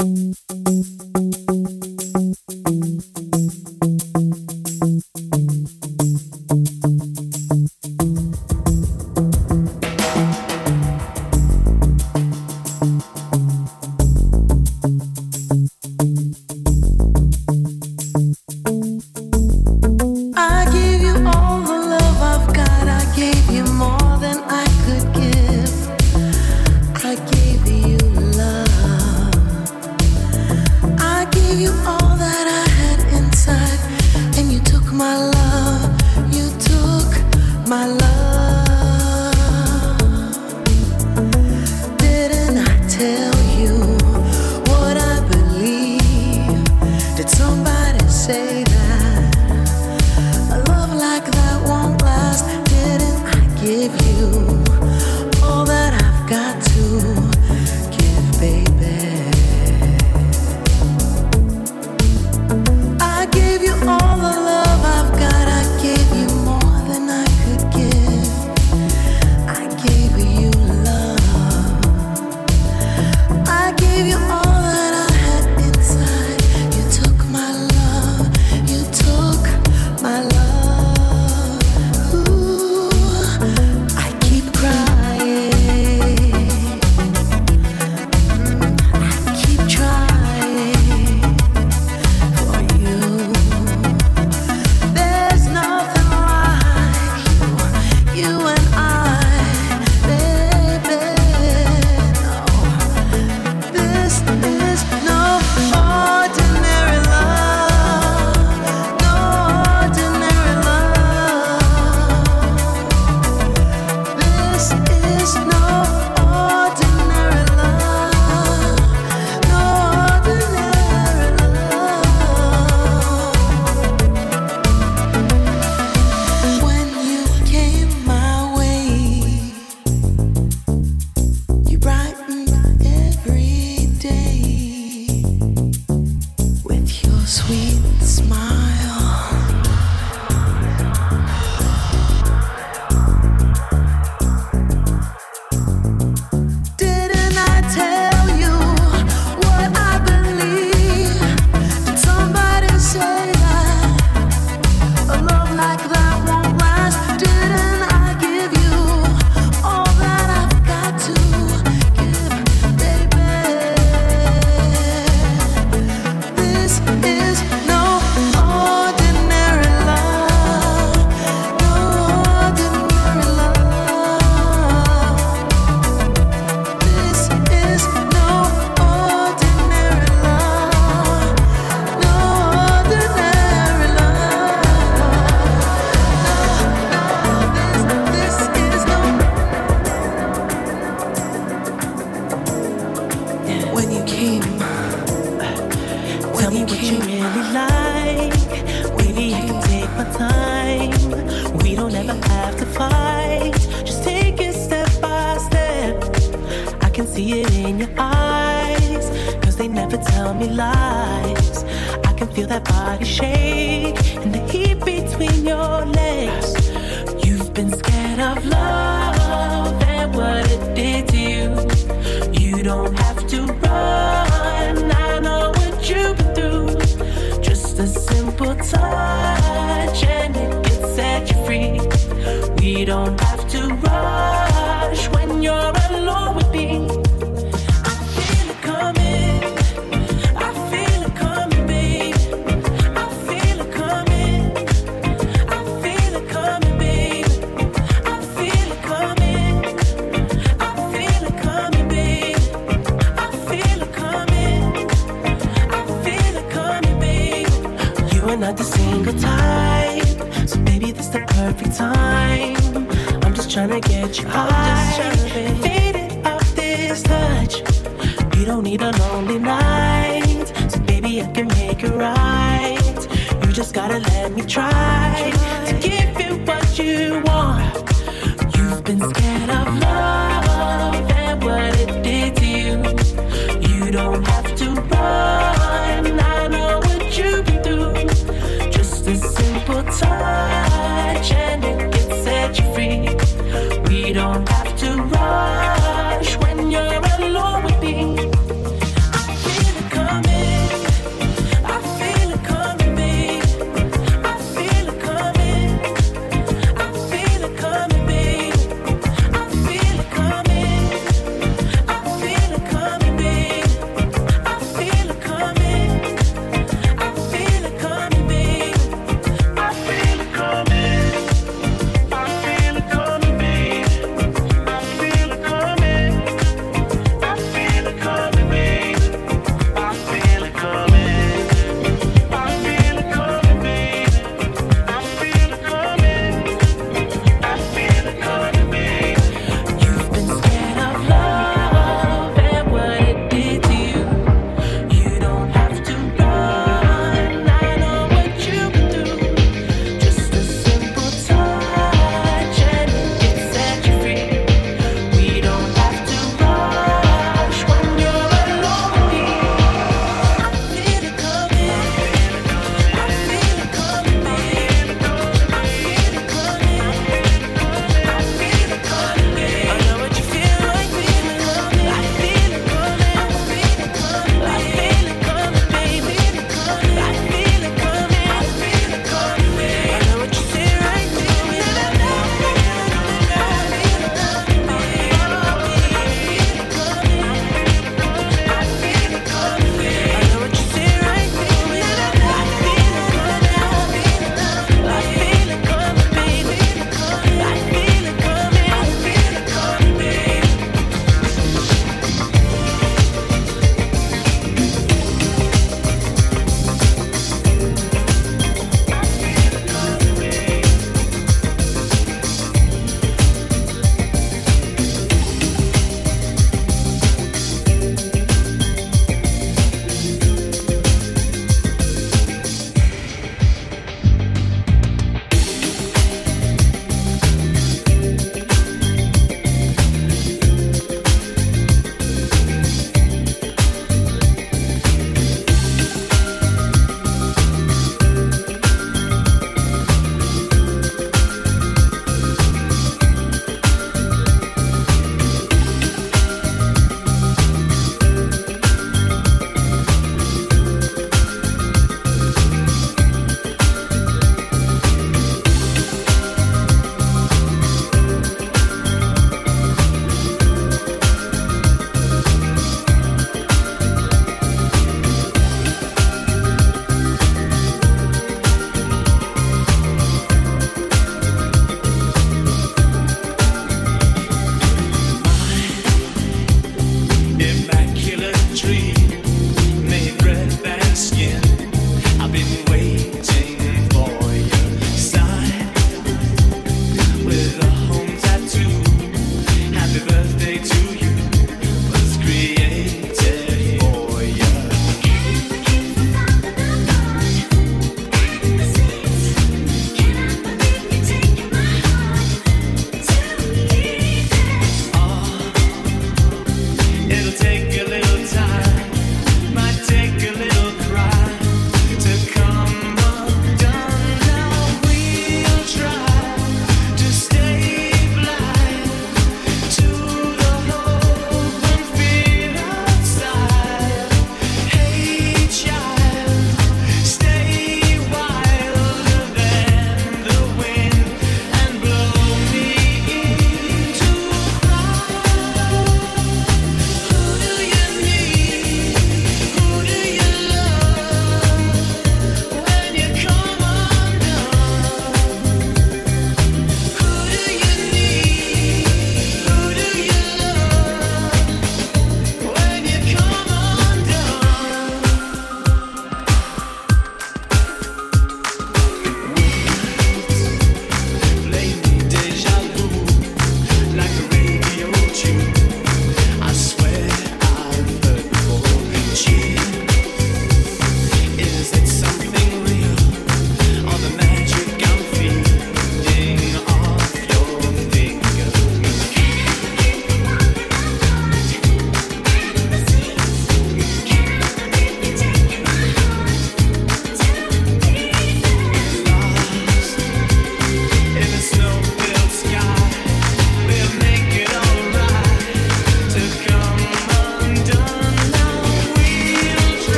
to rush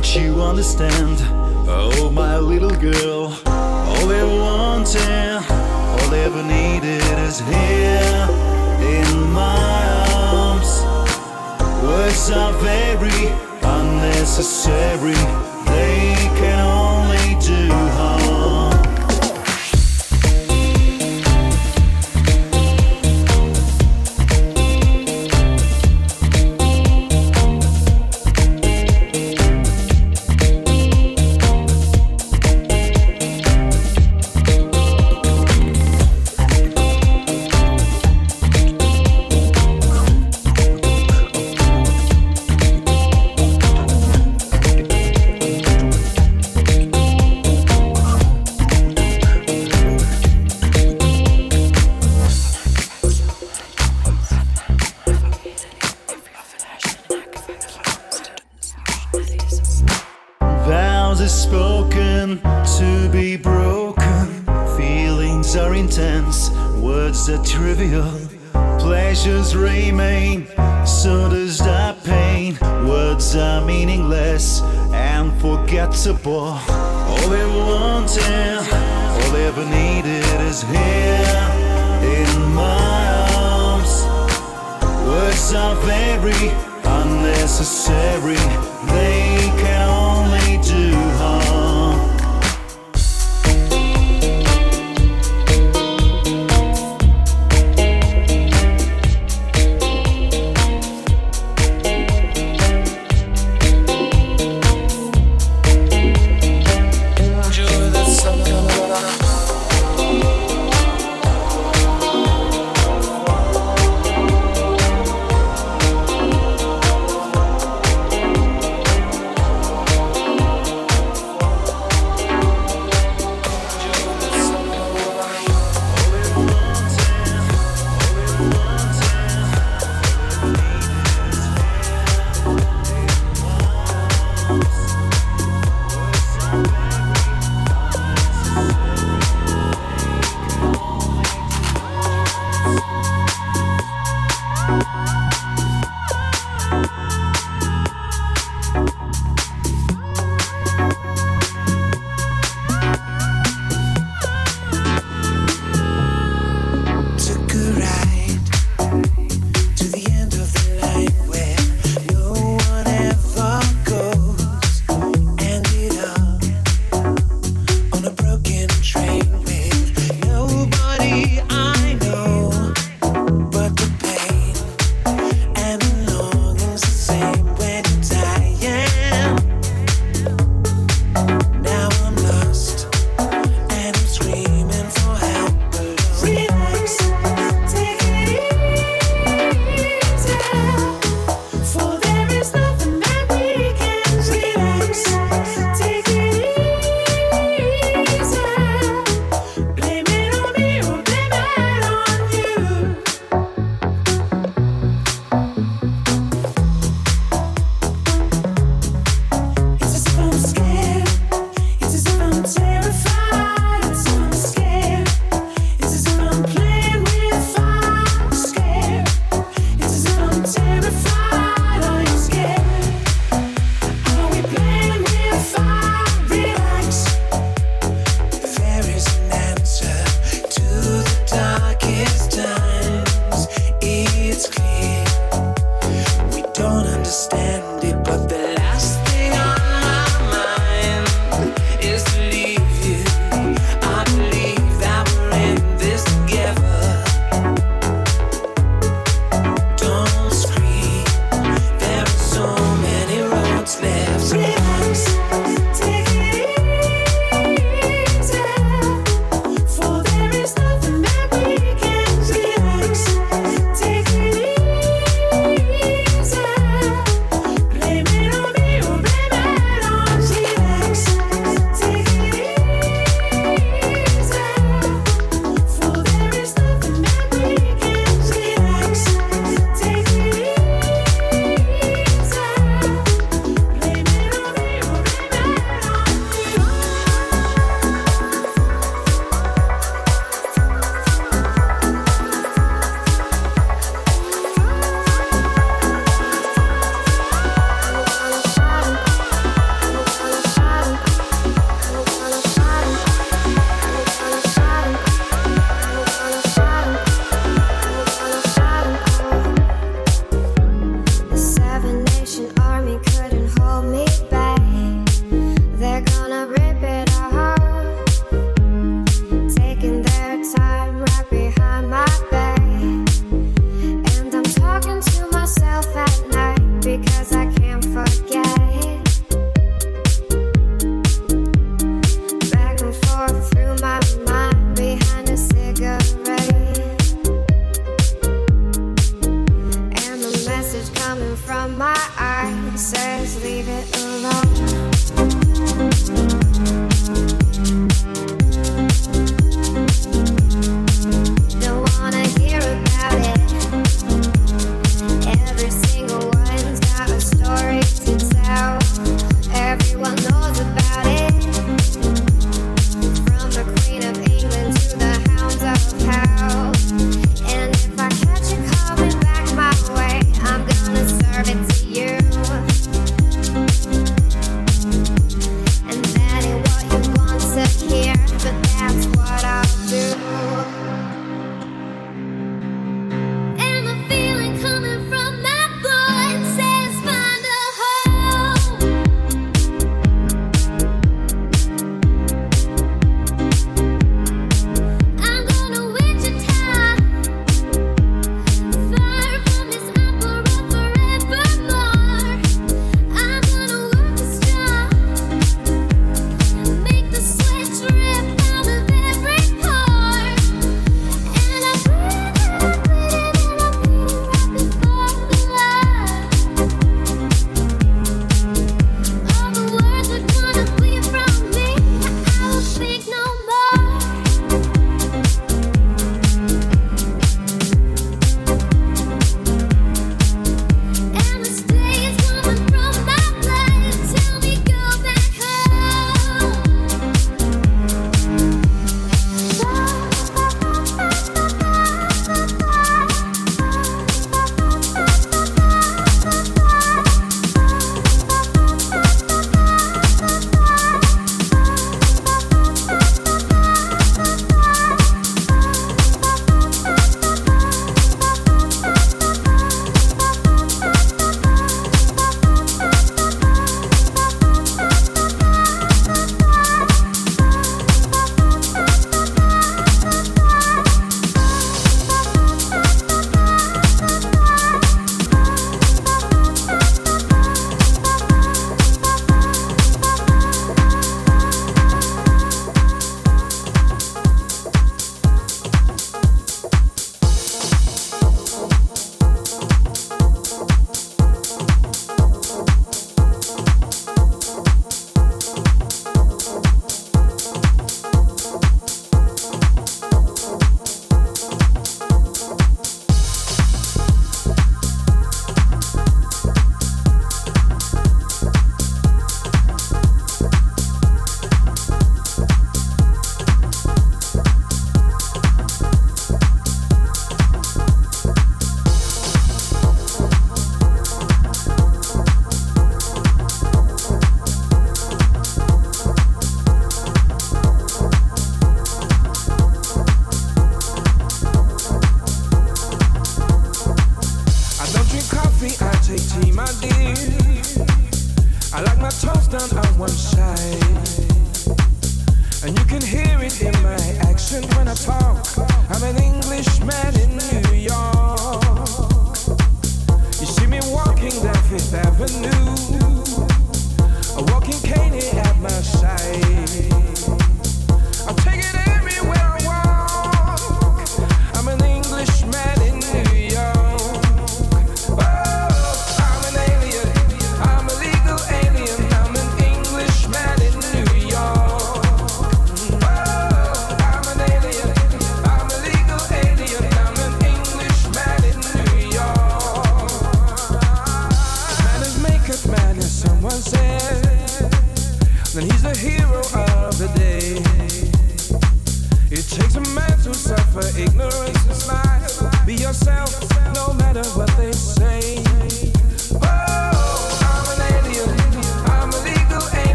Don't you understand? Oh, my little girl. All they wanted, all they ever needed is here in my arms. Words are very unnecessary, they can only do.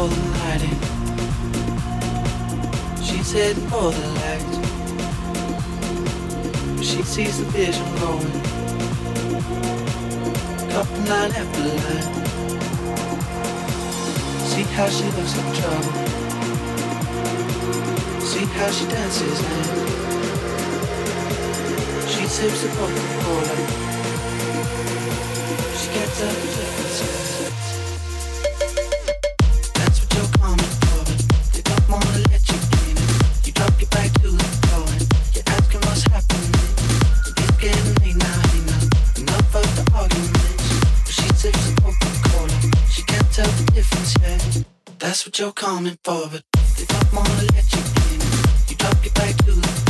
for the lighting. She's heading for the light. She sees the vision going. Up line after line. See how she looks in trouble. See how she dances now. She sips a broken cola. She gets up you're coming forward. They don't wanna let you in. You drop your back to the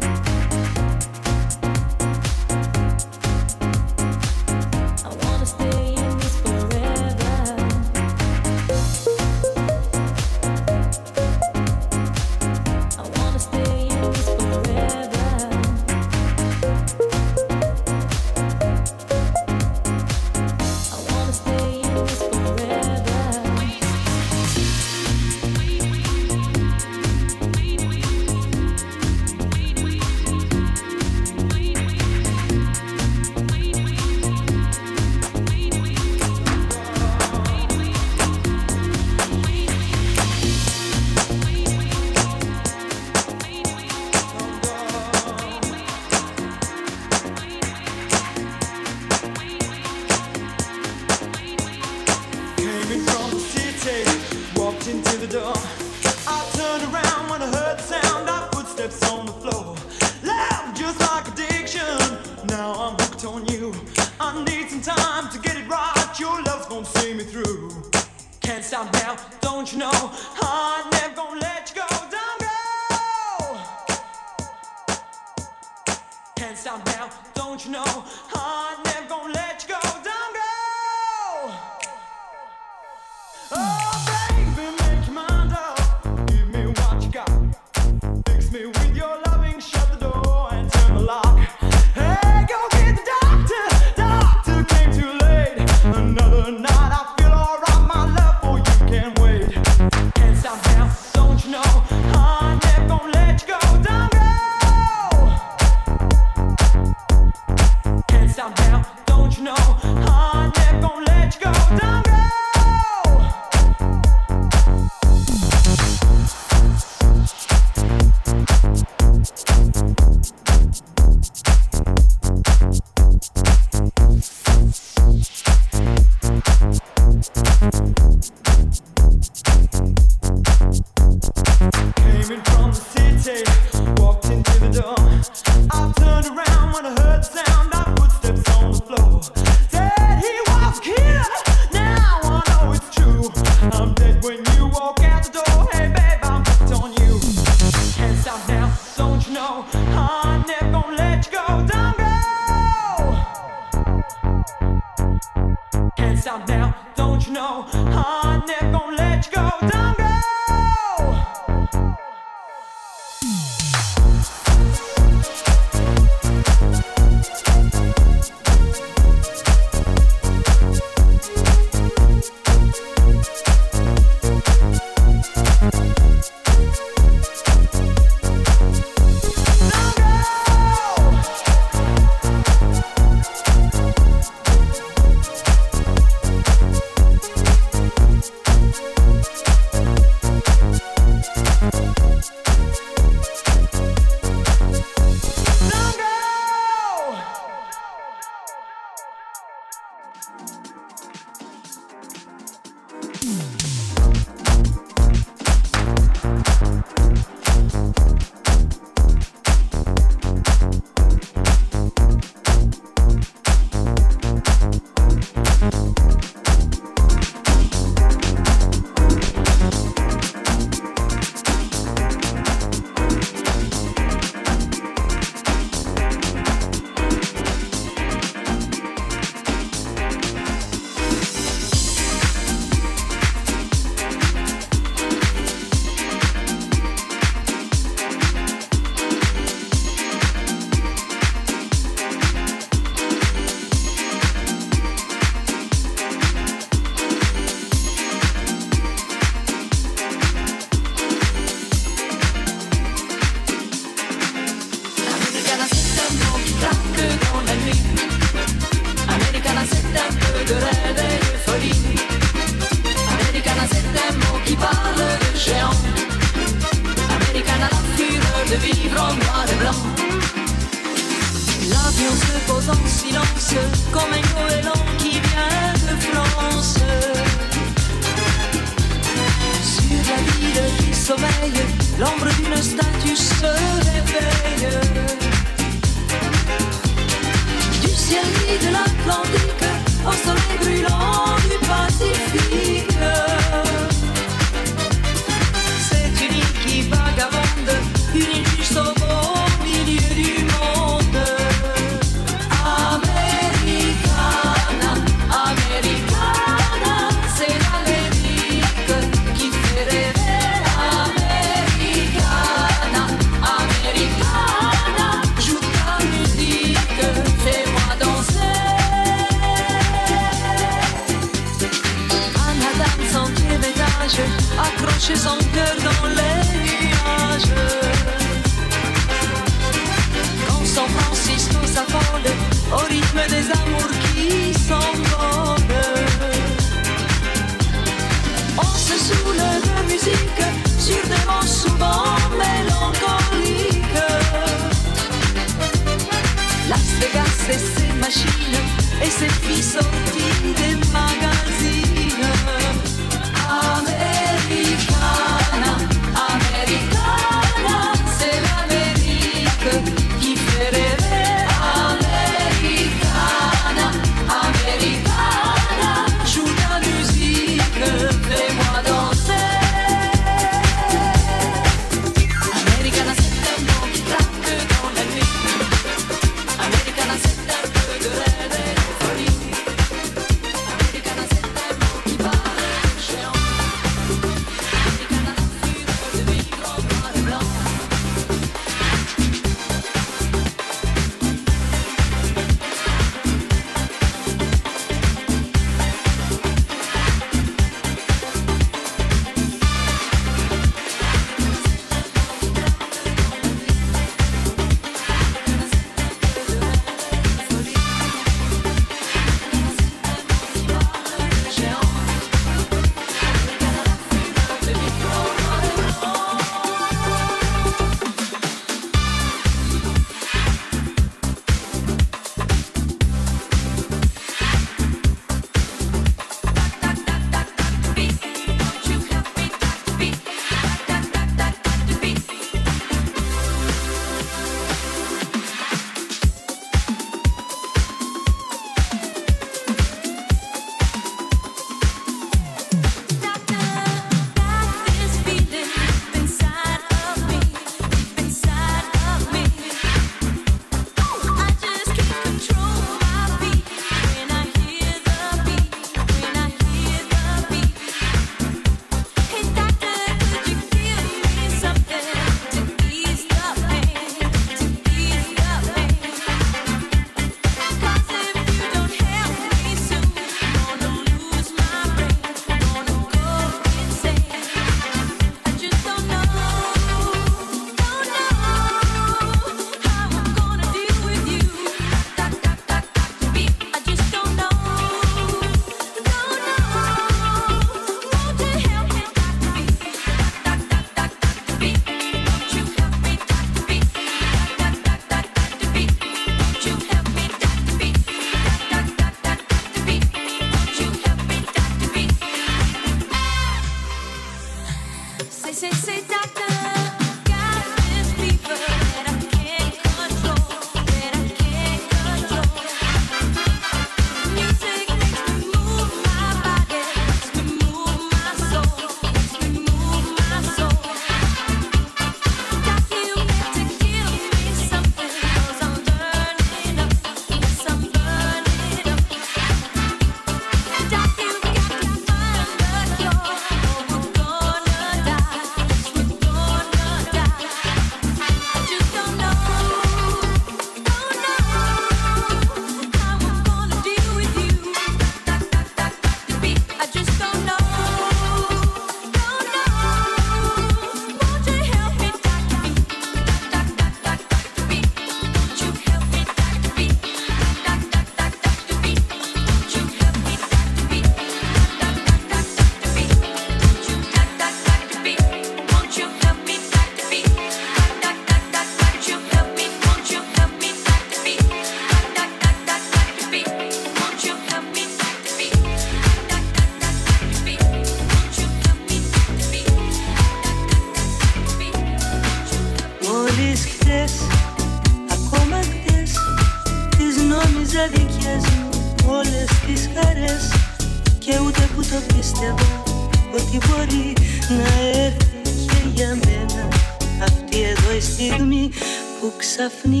safni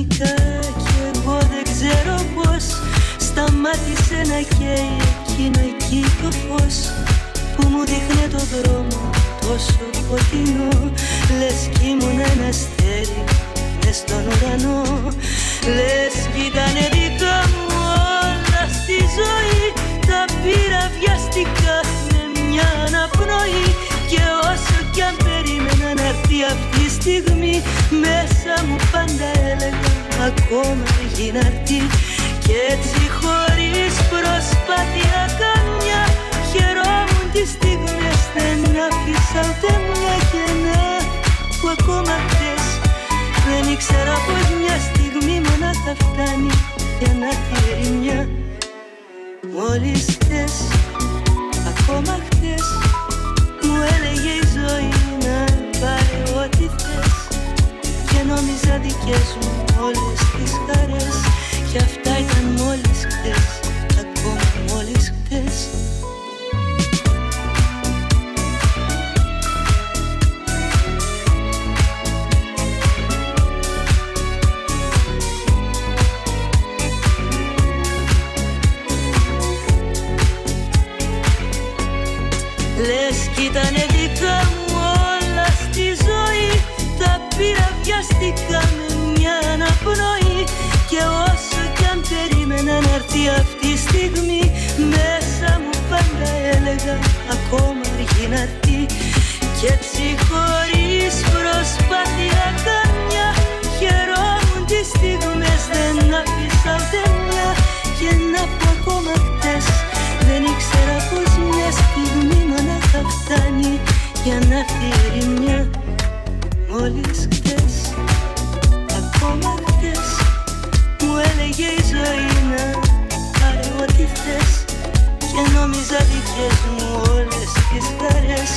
Νόμιζα δικές μου όλες τις χαρές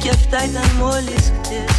Κι αυτά ήταν μόλις χτες.